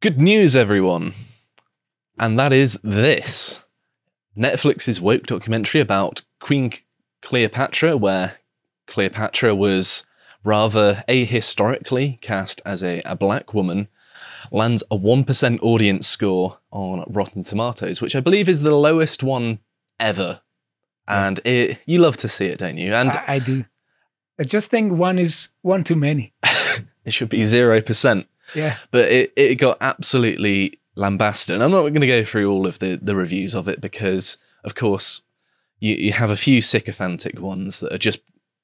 Good news, everyone. And that is this Netflix's woke documentary about Queen Cleopatra, where Cleopatra was rather ahistorically cast as a, a black woman, lands a 1% audience score on Rotten Tomatoes, which I believe is the lowest one ever. And it, you love to see it, don't you? And I, I do. I just think one is one too many. it should be 0%. Yeah. but it, it got absolutely lambasted. And I'm not going to go through all of the, the reviews of it because, of course, you, you have a few sycophantic ones that are just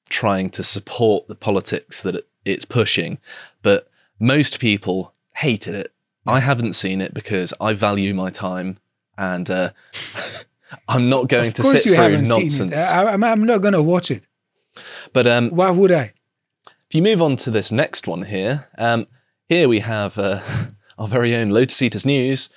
trying to support the politics that it, it's pushing. But most people hated it. I haven't seen it because I value my time and uh, I'm not going of to sit through nonsense. I, I'm, I'm not going to watch it. But um, Why would I? If you move on to this next one here, um, here we have uh, our very own Lotus Eaters News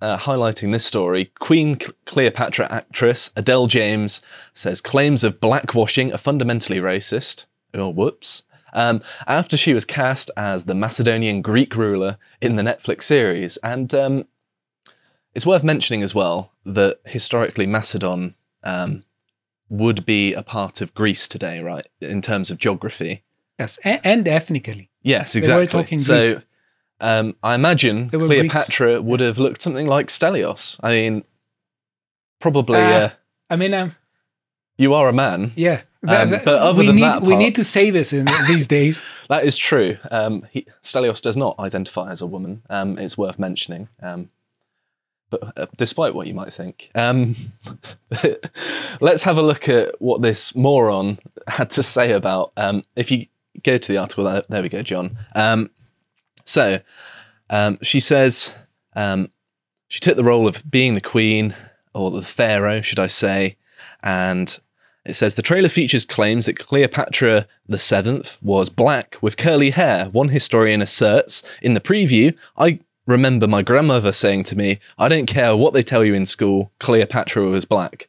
uh, highlighting this story. Queen Cleopatra actress Adele James says claims of blackwashing are fundamentally racist. Oh, whoops. Um, after she was cast as the Macedonian Greek ruler in the Netflix series. And um, it's worth mentioning as well that historically Macedon um, would be a part of Greece today, right, in terms of geography. Yes, and, and ethnically. Yes, exactly. so um, I imagine Cleopatra would have looked something like Stelios. I mean, probably Ah, uh, I mean, um, you are a man. yeah. Um, but other we than need that we need to say this in these days. That is true. Um, he, Stelios does not identify as a woman. Um, it's worth mentioning. Um, but uh, despite what you might think, um, let's have a look at what this moron had to say about. Um, if you go to the article, there, we go, John. Um, so um, she says um, she took the role of being the queen or the pharaoh, should I say, and it says the trailer features claims that Cleopatra the Seventh was black with curly hair. One historian asserts in the preview, I remember my grandmother saying to me, I don't care what they tell you in school, Cleopatra was black.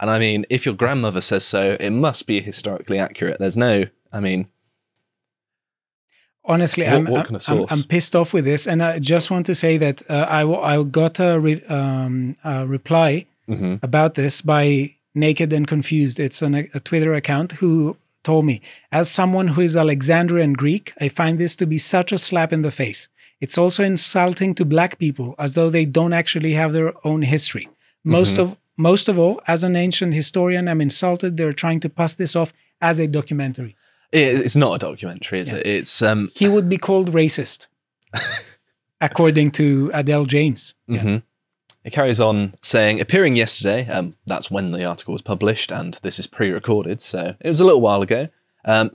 And I mean, if your grandmother says so, it must be historically accurate. There's no, I mean, Honestly, What- I'm, what I'm- kind of I'm. I'm pissed off with this, and I just want to say that uh, I, w- I got a, re- um, a reply mhm. about this by Naked and Confused. It's on a, a Twitter account who told me, as someone who is Alexandrian Greek, I find this to be such a slap in the face. It's also insulting to black people as though they don't actually have their own history. Most of most of all, as an ancient historian, I'm insulted they're trying to pass this off as a documentary. It- it's not a documentary, is it? It's um, He would be called racist, according to Adele James. Yeah. Mhm. It carries on saying, appearing yesterday, um, that's when the article was published, and this is pre recorded, so it was a little while ago. Um,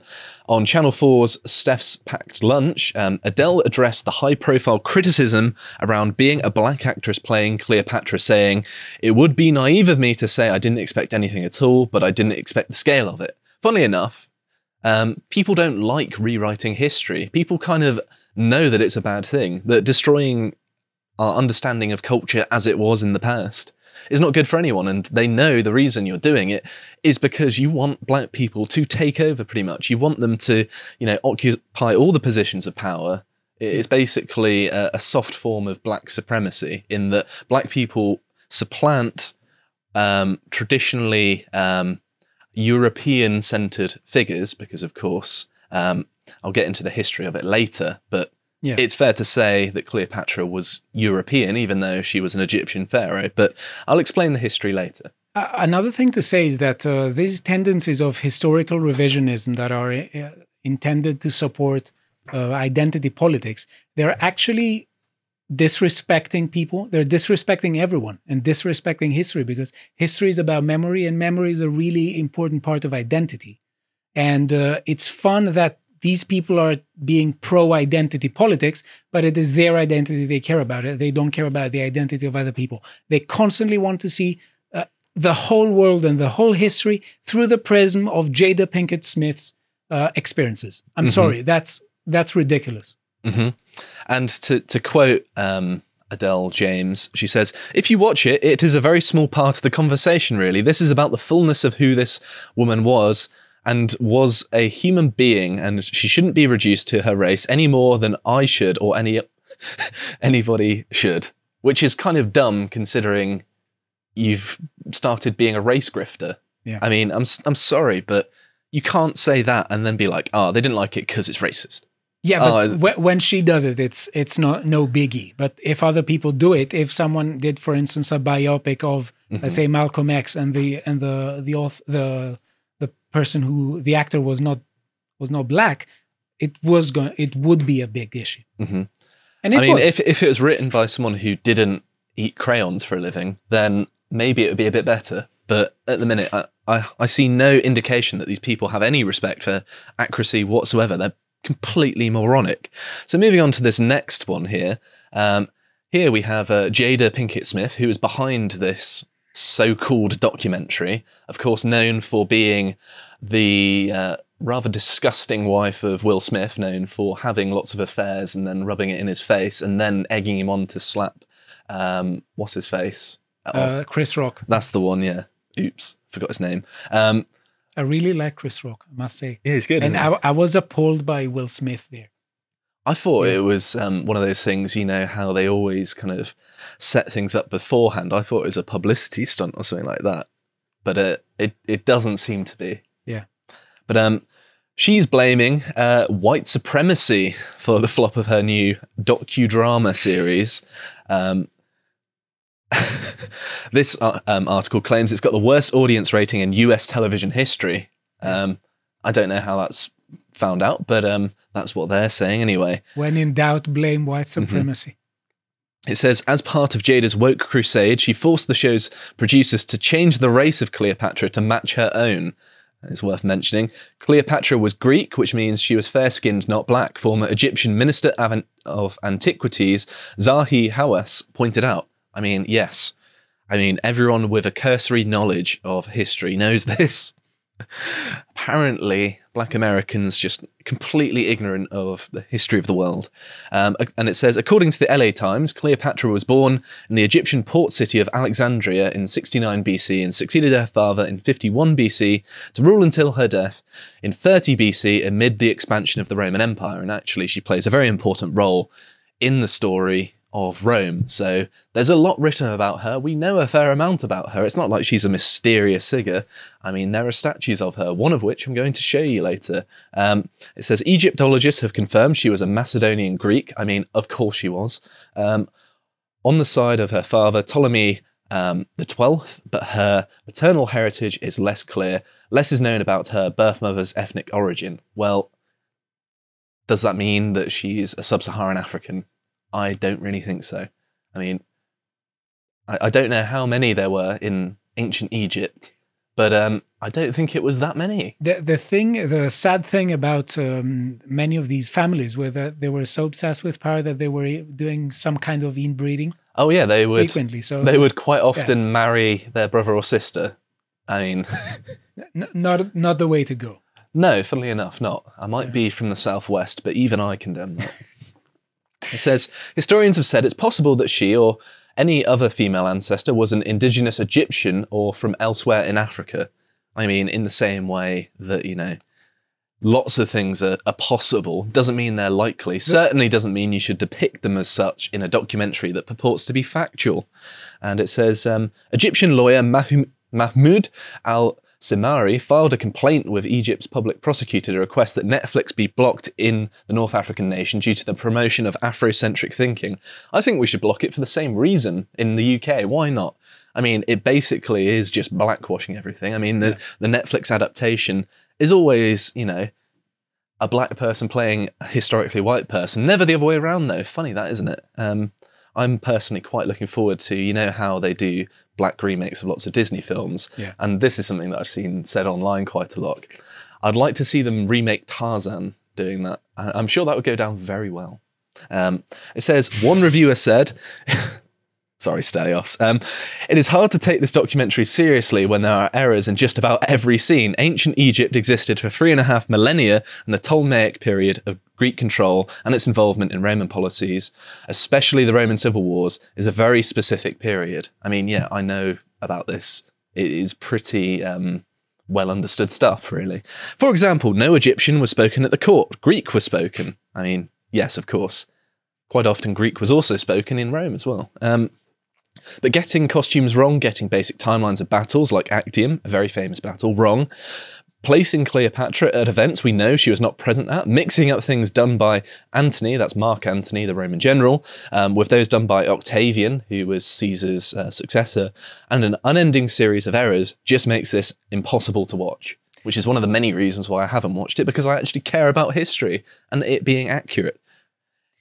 on Channel 4's Steph's Packed Lunch, um, Adele addressed the high profile criticism around being a black actress playing Cleopatra, saying, It would be naive of me to say I didn't expect anything at all, but I didn't expect the scale of it. Funnily enough, um, people don't like rewriting history. People kind of know that it's a bad thing, that destroying our understanding of culture as it was in the past is not good for anyone. And they know the reason you're doing it is because you want black people to take over pretty much. You want them to, you know, occupy all the positions of power. It's basically a, a soft form of black supremacy in that black people supplant um, traditionally um, European centered figures because, of course, um, I'll get into the history of it later, but Yeah. it's fair to say that Cleopatra was European, even though she was an Egyptian pharaoh. But I'll explain the history later. Uh, another thing to say is that uh, these tendencies of historical revisionism that are uh, intended to support uh, identity politics, they're actually disrespecting people. They're disrespecting everyone and disrespecting history because history is about memory, and memory is a really important part of identity. And uh, it's fun that these people are being pro identity politics, but it is their identity they care about. It. They don't care about the identity of other people. They constantly want to see uh, the whole world and the whole history through the prism of Jada Pinkett Smith's uh, experiences. I'm sorry, that's that's ridiculous. And to, to quote um, Adele James, she says, If you watch it, it is a very small part of the conversation, really. This is about the fullness of who this woman was and was a human being, and she shouldn't be reduced to her race any more than I should or any anybody should, which is kind of dumb considering you've started being a race grifter. Yeah. I mean, I'm I'm sorry, but you can't say that and then be like, "Oh, they didn't like it because it's racist." Yeah, Oh, but whe- when she does it, it's it's not no biggie. But if other people do it, if someone did, for instance, a biopic of Mm-hmm. let's say Malcolm X, and the and the the author, the the person who the actor was not was not black, it was going it would be a big issue. Mhm. And I mean, would. if if it was written by someone who didn't eat crayons for a living, then maybe it would be a bit better. But at the minute, I, I, I see no indication that these people have any respect for accuracy whatsoever. They're completely moronic. So moving on to this next one here. Um, here we have uh, Jada Pinkett Smith, who is behind this so-called documentary. Of course, known for being the uh, rather disgusting wife of Will Smith, known for having lots of affairs and then rubbing it in his face and then egging him on to slap. Um, what's his face? Oh, uh, Chris Rock, that's the one. Yeah. Oops, forgot his name. Um, I really like Chris Rock, I must say. yeah, he's good. And? I, I was appalled by Will Smith there. I thought Yeah. it was um, one of those things, you know, how they always kind of set things up beforehand. I thought it was a publicity stunt or something like that, but uh, it it doesn't seem to be. Yeah. But um, she's blaming uh, white supremacy for the flop of her new docudrama series. Um, this uh, um, article claims it's got the worst audience rating in U.S. television history. Um, I don't know how that's found out, but um, that's what they're saying anyway. When in doubt, blame white Mm-hmm. supremacy. It says, as part of Jada's woke crusade, she forced the show's producers to change the race of Cleopatra to match her own. It's worth mentioning. Cleopatra was Greek, which means she was fair skinned, not black. Former Egyptian Minister of Antiquities, Zahi Hawass, pointed out. I mean, yes. I mean, everyone with a cursory knowledge of history knows this. Apparently, black Americans just completely ignorant of the history of the world. Um, and it says, according to the LA Times, Cleopatra was born in the Egyptian port city of Alexandria in 69 BC and succeeded her father in 51 BC to rule until her death in 30 BC amid the expansion of the Roman Empire. And actually, she plays a very important role in the story of Rome. So there's a lot written about her. We know a fair amount about her. It's not like she's a mysterious figure. I mean, there are statues of her, one of which I'm going to show you later. Um, it says Egyptologists have confirmed she was a Macedonian Greek. I mean, of course she was. Um, on the side of her father, Ptolemy um, the 12th, but her maternal heritage is less clear. Less is known about her birth mother's ethnic origin. Well, does that mean that she's a sub Saharan African? I don't really think so. I mean, I, I don't know how many there were in ancient Egypt, but um, I don't think it was that many. The the thing, the sad thing about um, many of these families were that they were so obsessed with power that they were doing some kind of inbreeding Oh yeah, they would. frequently. So They would quite often marry their brother or sister. I mean, n- not not the way to go. no, funnily enough, not. I might be from the southwest, but even I condemn that. it says historians have said it's possible that she or any other female ancestor was an indigenous Egyptian or from elsewhere in Africa. I mean, in the same way that, you know, lots of things are, are possible doesn't mean they're likely. Certainly doesn't mean you should depict them as such in a documentary that purports to be factual. And it says um, Egyptian lawyer Mahum- Mahmoud Al Simari filed a complaint with Egypt's public prosecutor to request that Netflix be blocked in the North African nation due to the promotion of Afrocentric thinking. I think we should block it for the same reason in the UK. Why not? I mean, it basically is just blackwashing everything. I mean, the, the Netflix adaptation is always, you know, a black person playing a historically white person. Never the other way around, though. Funny that, isn't it? Um, I'm personally quite looking forward to, you know, how they do black remakes of lots of Disney films. Yeah. And this is something that I've seen said online quite a lot. I'd like to see them remake Tarzan doing that. I'm sure that would go down very well. Um, it says one reviewer said, Sorry, Stelios. Um, it is hard to take this documentary seriously when there are errors in just about every scene. Ancient Egypt existed for three and a half millennia, and the Ptolemaic period of Greek control and its involvement in Roman policies, especially the Roman civil wars, is a very specific period. I mean, yeah, I know about this. It is pretty um, well understood stuff, really. For example, no Egyptian was spoken at the court, Greek was spoken. I mean, yes, of course. quite often Greek was also spoken in Rome as well. Um, but getting costumes wrong, getting basic timelines of battles like Actium, a very famous battle, wrong, placing Cleopatra at events we know she was not present at, mixing up things done by Antony, that's Mark Antony, the Roman general, um, with those done by Octavian, who was Caesar's uh, successor, and an unending series of errors just makes this impossible to watch. Which is one of the many reasons why I haven't watched it because I actually care about history and it being accurate.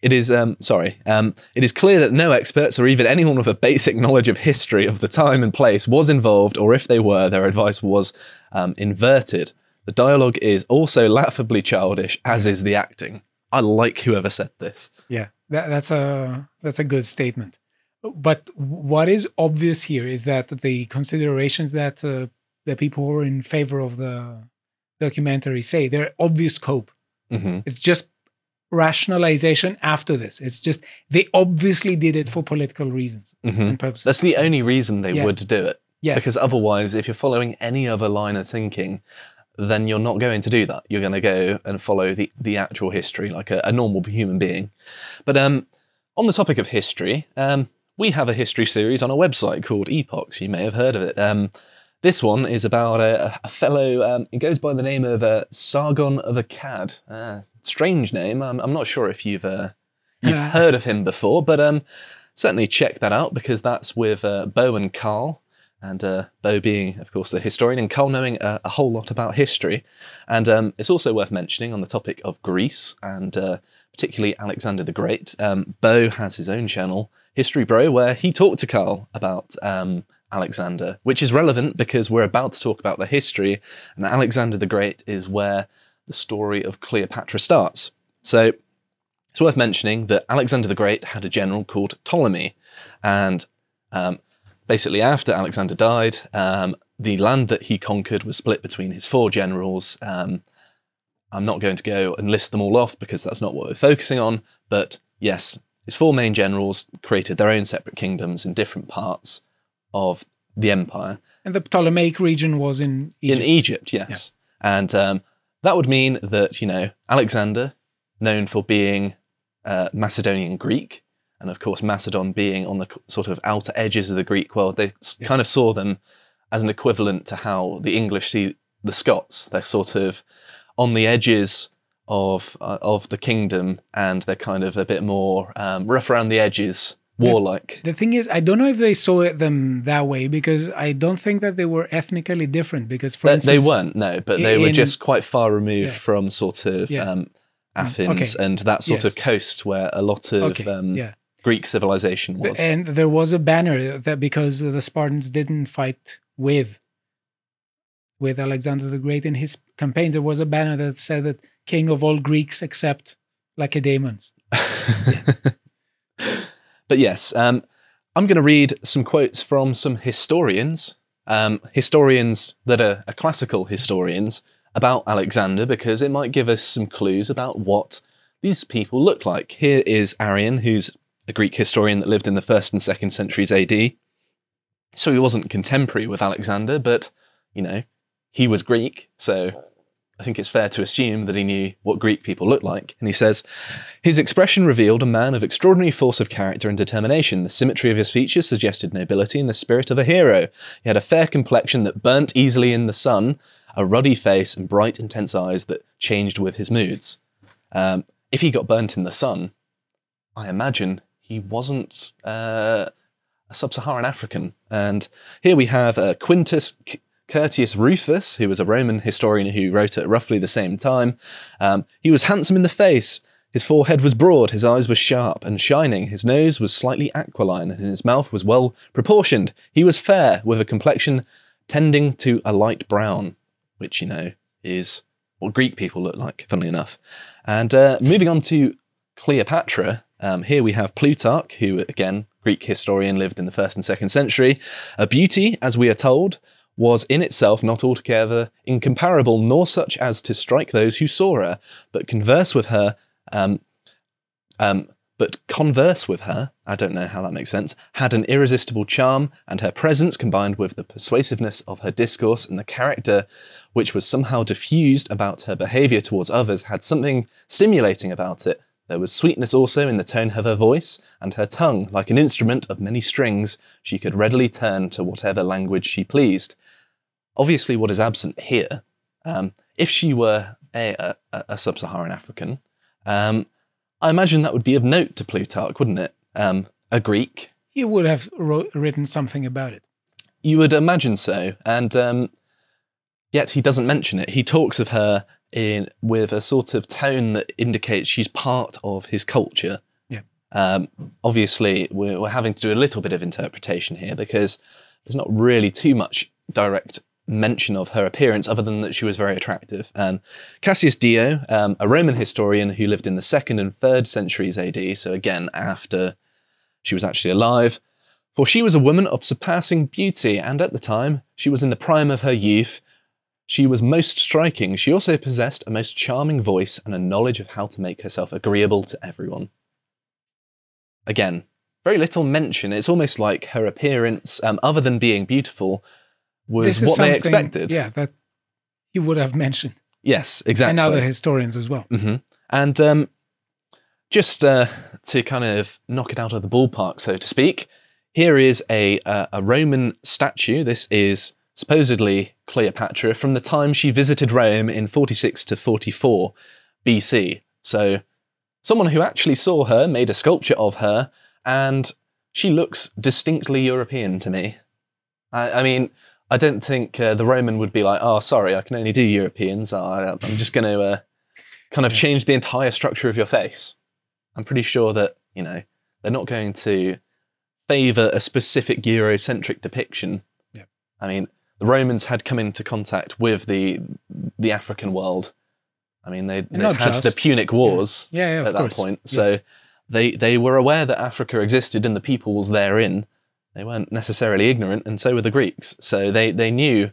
It is um, sorry. Um, it is clear that no experts or even anyone with a basic knowledge of history of the time and place was involved, or if they were, their advice was um, inverted. The dialogue is also laughably childish, as is the acting. I like whoever said this. Yeah, that, that's a that's a good statement. But what is obvious here is that the considerations that uh, the people who are in favor of the documentary say they're obvious scope. hmm It's just rationalization after this. It's just they obviously did it for political reasons hmm and purposes. That's the only reason they Yeah. would do it. Yeah. Because otherwise, if you're following any other line of thinking, then you're not going to do that. You're going to go and follow the, the actual history like a, a normal human being. But um, on the topic of history, um, we have a history series on our website called Epochs. You may have heard of it. Um, this one is about a, a fellow, um, it goes by the name of uh, Sargon of Akkad. Uh, strange name. I'm, I'm not sure if you've, uh, you've Uh. heard of him before, but um, certainly check that out because that's with uh, Bo and Carl. And uh, Bo being, of course, the historian, and Carl knowing a, a whole lot about history. And um, it's also worth mentioning on the topic of Greece and uh, particularly Alexander the Great. Um, Bo has his own channel, History Bro, where he talked to Carl about um, Alexander, which is relevant because we're about to talk about the history, and Alexander the Great is where the story of Cleopatra starts. So it's worth mentioning that Alexander the Great had a general called Ptolemy, and um, basically after Alexander died, um, the land that he conquered was split between his four generals. Um, I'm not going to go and list them all off because that's not what we're focusing on, but yes, his four main generals created their own separate kingdoms in different parts of the empire and the Ptolemaic region was in Egypt. in Egypt, yes. And um, that would mean that, you know, Alexander, known for being uh, Macedonian Greek, and of course, Macedon being on the sort of outer edges of the Greek world, they kind of saw them as an equivalent to how the English see the Scots. They're sort of on the edges of uh, of the kingdom, and they're kind of a bit more um, rough around the edges, warlike. The thing is, I don't know if they saw it them that way because I don't think that they were ethnically different. Because, for They, instance, they weren't, no, but they were just quite far removed Yeah. from sort of Yeah. Mm, um, Athens okay. and that sort Yes. of coast where a lot of Okay, um, yeah. Greek civilization was. And there was a banner that because the Spartans didn't fight with with Alexander the Great in his campaigns, there was a banner that said that king of all Greeks except Lacedaemons. but yes, um, I'm going to read some quotes from some historians, um, historians that are, are classical historians about Alexander, because it might give us some clues about what these people look like. Here is Arrian, who's a Greek historian that lived in the first and second centuries AD. So he wasn't contemporary with Alexander, but you know, he was Greek, so I think it's fair to assume that he knew what Greek people looked like. And he says, his expression revealed a man of extraordinary force of character and determination. The symmetry of his features suggested nobility and the spirit of a hero. He had a fair complexion that burnt easily in the sun, a ruddy face, and bright, intense eyes that changed with his moods. Um, if he got burnt in the sun, I imagine he wasn't uh, a sub Saharan African. And here we have uh, Quintus Curtius Rufus, who was a Roman historian who wrote at roughly the same time. Um, he was handsome in the face. His forehead was broad, his eyes were sharp and shining, his nose was slightly aquiline, and his mouth was well proportioned. He was fair, with a complexion tending to a light brown, which, you know, is what Greek people look like, funnily enough. And uh, moving on to Cleopatra, um, here we have Plutarch, who, again, Greek historian, lived in the first and second century. A beauty, as we are told, was in itself not altogether incomparable, nor such as to strike those who saw her, but converse with her, um, um, but converse with her, I don't know how that makes sense, had an irresistible charm, and her presence, combined with the persuasiveness of her discourse and the character which was somehow diffused about her behaviour towards others, had something stimulating about it There was sweetness also in the tone of her voice, and her tongue, like an instrument of many strings, she could readily turn to whatever language she pleased. Obviously, what is absent here, um, if she were a, a, a sub Saharan African, um, I imagine that would be of note to Plutarch, wouldn't it? Um, a Greek. He would have wrote, written something about it. You would imagine so. And um, yet he doesn't mention it. He talks of her in with a sort of tone that indicates she's part of his culture. Yeah. Um, obviously, we're, we're having to do a little bit of interpretation here because there's not really too much direct mention of her appearance other than that she was very attractive. And Cassius Dio, um, a Roman historian who lived in the second and third centuries AD, so again after she was actually alive, for she was a woman of surpassing beauty, and at the time she was in the prime of her youth. She was most striking. She also possessed a most charming voice and a knowledge of how to make herself agreeable to everyone. Again, very little mention. It's almost like her appearance, um, other than being beautiful, was what they expected. Yeah, that he would have mentioned, Yes, exactly. and other historians as well. hmm And um, just uh, to kind of knock it out of the ballpark, so to speak, here is a, uh, a Roman statue. This is supposedly Cleopatra from the time she visited Rome in 46 to 44 BC. So, someone who actually saw her made a sculpture of her, and she looks distinctly European to me. I, I mean, I don't think uh, the Roman would be like, oh, sorry, I can only do Europeans. I, I'm just going to uh, kind of change the entire structure of your face. I'm pretty sure that, you know, they're not going to favor a specific Eurocentric depiction. Yeah. I mean, the Romans had come into contact with the the African world. I mean, they, they'd not had the. Punic Wars Yeah, yeah, of at that course. point. Yeah. So they they were aware that Africa existed and the peoples therein. They weren't necessarily ignorant, and so were the Greeks. So they they knew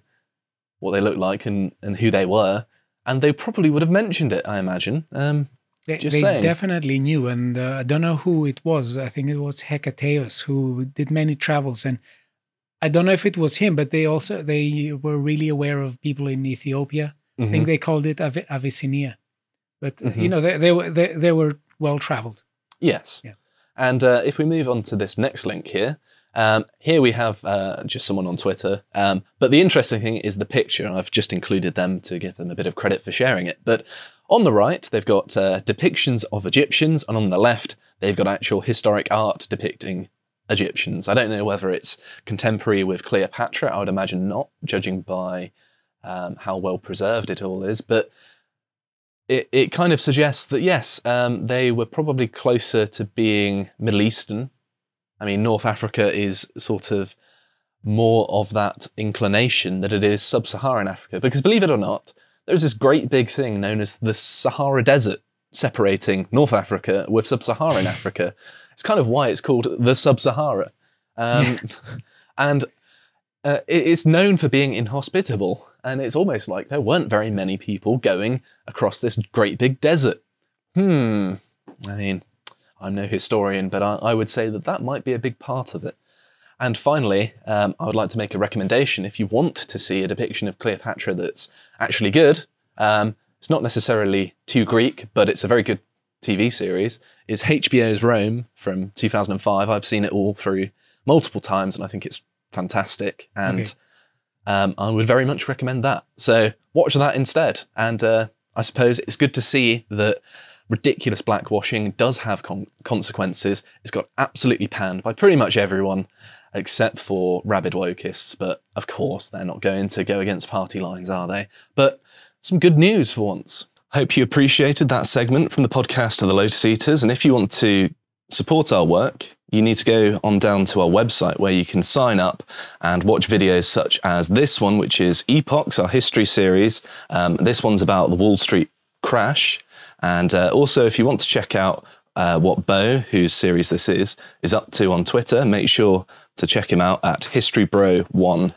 what they looked like and, and who they were, and they probably would have mentioned it. I imagine. Um, They, Just they definitely knew, and uh, I don't know who it was. I think it was Hecataeus who did many travels, and I don't know if it was him, but they also they were really aware of people in Ethiopia. I mhm. think they called it Av- Abyssinia, but uh, you Mhm. know they they were they, they were well traveled. Yes. Yeah. And uh, if we move on to this next link here, um, here we have uh, just someone on Twitter. Um, but the interesting thing is the picture. I've just included them to give them a bit of credit for sharing it. But on the right, they've got uh, depictions of Egyptians, and on the left, they've got actual historic art depicting Egyptians. I don't know whether it's contemporary with Cleopatra. I would imagine not, judging by um, how well preserved it all is. But it, it kind of suggests that yes, um, they were probably closer to being Middle Eastern. I mean, North Africa is sort of more of that inclination that it is sub Saharan Africa. Because believe it or not, there's this great big thing known as the Sahara Desert separating North Africa with sub Saharan Africa. It's kind of why it's called the Sub Sahara. Um, and uh, it- it's known for being inhospitable. And it's almost like there weren't very many people going across this great big desert. Hmm. I mean, I'm no historian, but I, I would say that that might be a big part of it. And finally, um, I would like to make a recommendation. If you want to see a depiction of Cleopatra that's actually good, um, it's not necessarily too Greek, but it's a very good TV series, is HBO's Rome from 2005. I've seen it all through multiple times, and I think it's fantastic. And Okay. um, I would very much recommend that. So watch that instead. And uh, I suppose it's good to see that ridiculous blackwashing does have con- consequences. It's got absolutely panned by pretty much everyone except for rabid wokists. But of course, they're not going to go against party lines, are they? But some good news for once. Hope you appreciated that segment from the podcast of the Lotus Eaters. And if you want to support our work, you need to go on down to our website where you can sign up and watch videos such as this one, which is Epochs, our history series. Um, this one's about the Wall Street crash. And uh, also, if you want to check out uh, what Bo, whose series this is, is up to on Twitter, make sure to check him out at HistoryBro1